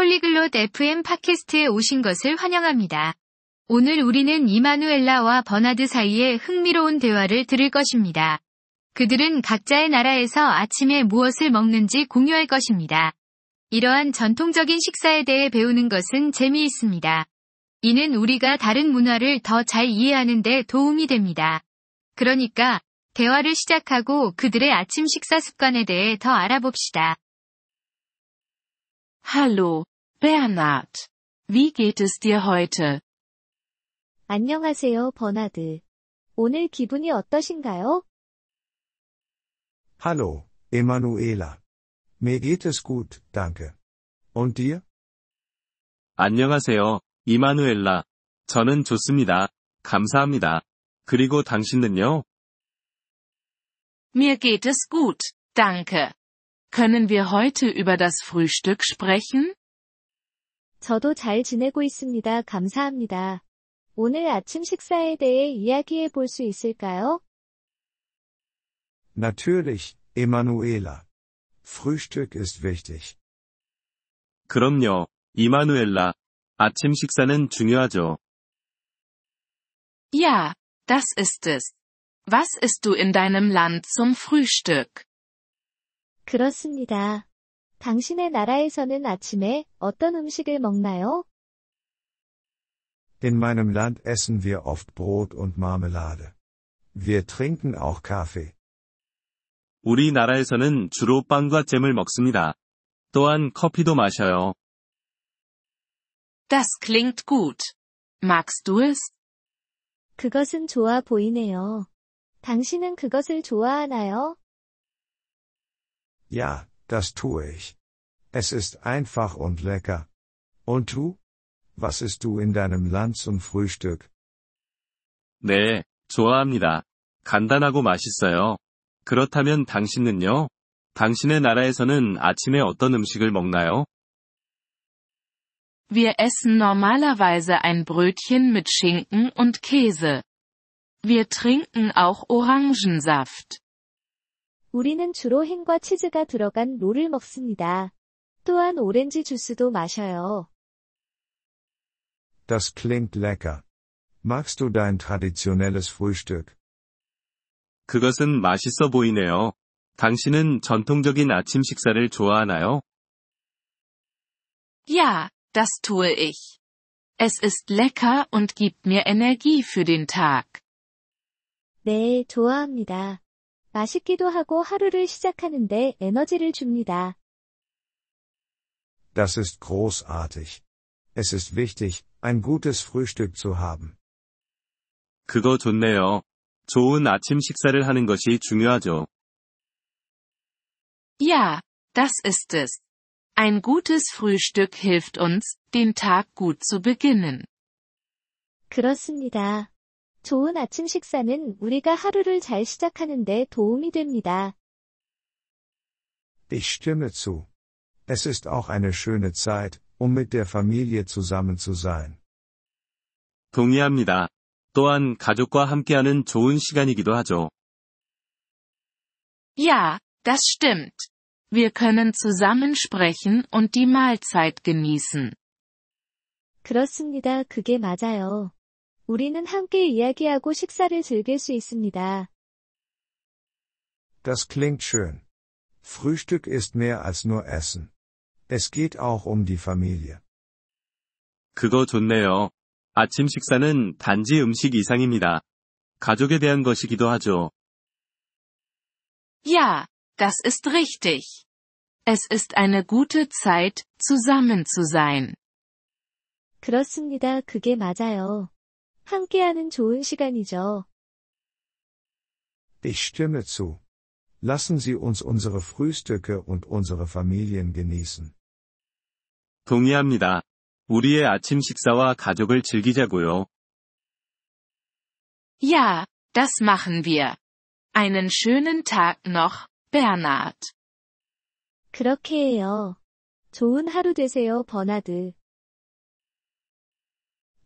폴리글롯 FM 팟캐스트에 오신 것을 환영합니다. 오늘 우리는 이마누엘라와 버나드 사이의 흥미로운 대화를 들을 것입니다. 그들은 각자의 나라에서 아침에 무엇을 먹는지 공유할 것입니다. 이러한 전통적인 식사에 대해 배우는 것은 재미있습니다. 이는 우리가 다른 문화를 더 잘 이해하는 데 도움이 됩니다. 그러니까 대화를 시작하고 그들의 아침 식사 습관에 대해 더 알아봅시다. Hallo, Bernhard. Wie geht es dir heute? 안녕하세요, 버나드. 오늘 기분이 어떠신가요? Hallo, Emanuela. Mir geht es gut, danke. Und dir? 안녕하세요, 이마누엘라. 저는 좋습니다. 감사합니다. 그리고 당신은요? Mir geht es gut, danke. Können wir heute über das Frühstück sprechen? 저도 잘 지내고 있습니다. 감사합니다. 오늘 아침 식사에 대해 이야기해 볼 수 있을까요? Natürlich, Emanuela. Frühstück ist wichtig. 그럼요, 이마누엘라. 아침 식사는 중요하죠. Ja, das ist es. Was isst du in deinem Land zum Frühstück? 그렇습니다. 당신의 나라에서는 아침에 어떤 음식을 먹나요? In meinem Land essen wir oft Brot und Marmelade. Wir trinken auch Kaffee. 우리나라에서는 주로 빵과 잼을 먹습니다. 또한 커피도 마셔요. Das klingt gut. Magst du es? 그것은 좋아 보이네요. 당신은 그것을 좋아하나요? Ja, das tue ich. Es ist einfach und lecker. Und du? Was isst du in deinem Land zum Frühstück? 네, 좋아합니다. 간단하고 맛있어요. 그렇다면 당신은요? 당신의 나라에서는 아침에 어떤 음식을 먹나요? Wir essen normalerweise ein Brötchen mit Schinken und Käse. Wir trinken auch Orangensaft. 우리는 주로 햄과 치즈가 들어간 롤을 먹습니다. 또한 오렌지 주스도 마셔요. Das klingt lecker. Magst du dein traditionelles Frühstück? 그것은 맛있어 보이네요. 당신은 전통적인 아침 식사를 좋아하나요? Ja, das tue ich. Es ist lecker und gibt mir Energie für den Tag. 네, 좋아합니다. 맛있기도 하고 하루를 시작하는데 에너지를 줍니다. Das ist großartig. Es ist wichtig, ein gutes Frühstück zu haben. 그거 좋네요. 좋은 아침 식사를 하는 것이 중요하죠. Ja, das ist es. Ein gutes Frühstück hilft uns, den Tag gut zu beginnen. 그렇습니다. 좋은 아침 식사는 우리가 하루를 잘 시작하는데 도움이 됩니다. Ich stimme zu. Es ist auch eine schöne Zeit, um mit der Familie zusammen zu sein. 동의합니다. 또한 가족과 함께하는 좋은 시간이기도 하죠. Ja, das stimmt. Wir können zusammen sprechen und die Mahlzeit genießen. 그렇습니다. 그게 맞아요. 우리는 함께 이야기하고 식사를 즐길 수 있습니다. Das klingt schön. Frühstück ist mehr als nur Essen. Es geht auch um die Familie. 그거 좋네요. 아침 식사는 단지 음식 이상입니다. 가족에 대한 것이기도 하죠. Ja, das ist richtig. Es ist eine gute Zeit, zusammen zu sein. 그렇습니다. 그게 맞아요. 함께하는 좋은 시간이죠. Ich stimme zu. Lassen Sie uns unsere Frühstücke und unsere Familien genießen. 동의합니다. 우리의 아침 식사와 가족을 즐기자고요. Ja, das machen wir. Einen schönen Tag noch, Bernhard. 그렇게 해요. 좋은 하루 되세요, 버나드.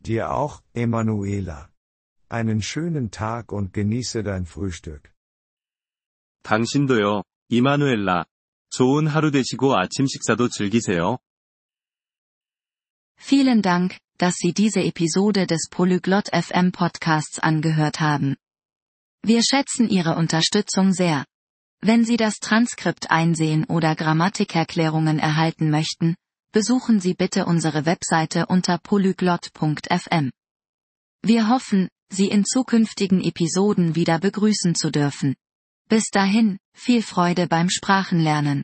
Dir auch, Emanuela. Einen schönen Tag und genieße dein Frühstück. 당신도요, 이마누엘라. 좋은 하루 되시고 아침 식사도 즐기세요. Vielen Dank, dass Sie diese Episode des Polyglot FM Podcasts angehört haben. Wir schätzen Ihre Unterstützung sehr. Wenn Sie das Transkript einsehen oder Grammatikerklärungen erhalten möchten, besuchen Sie bitte unsere Webseite unter polyglot.fm. Wir hoffen, Sie in zukünftigen Episoden wieder begrüßen zu dürfen. Bis dahin, viel Freude beim Sprachenlernen.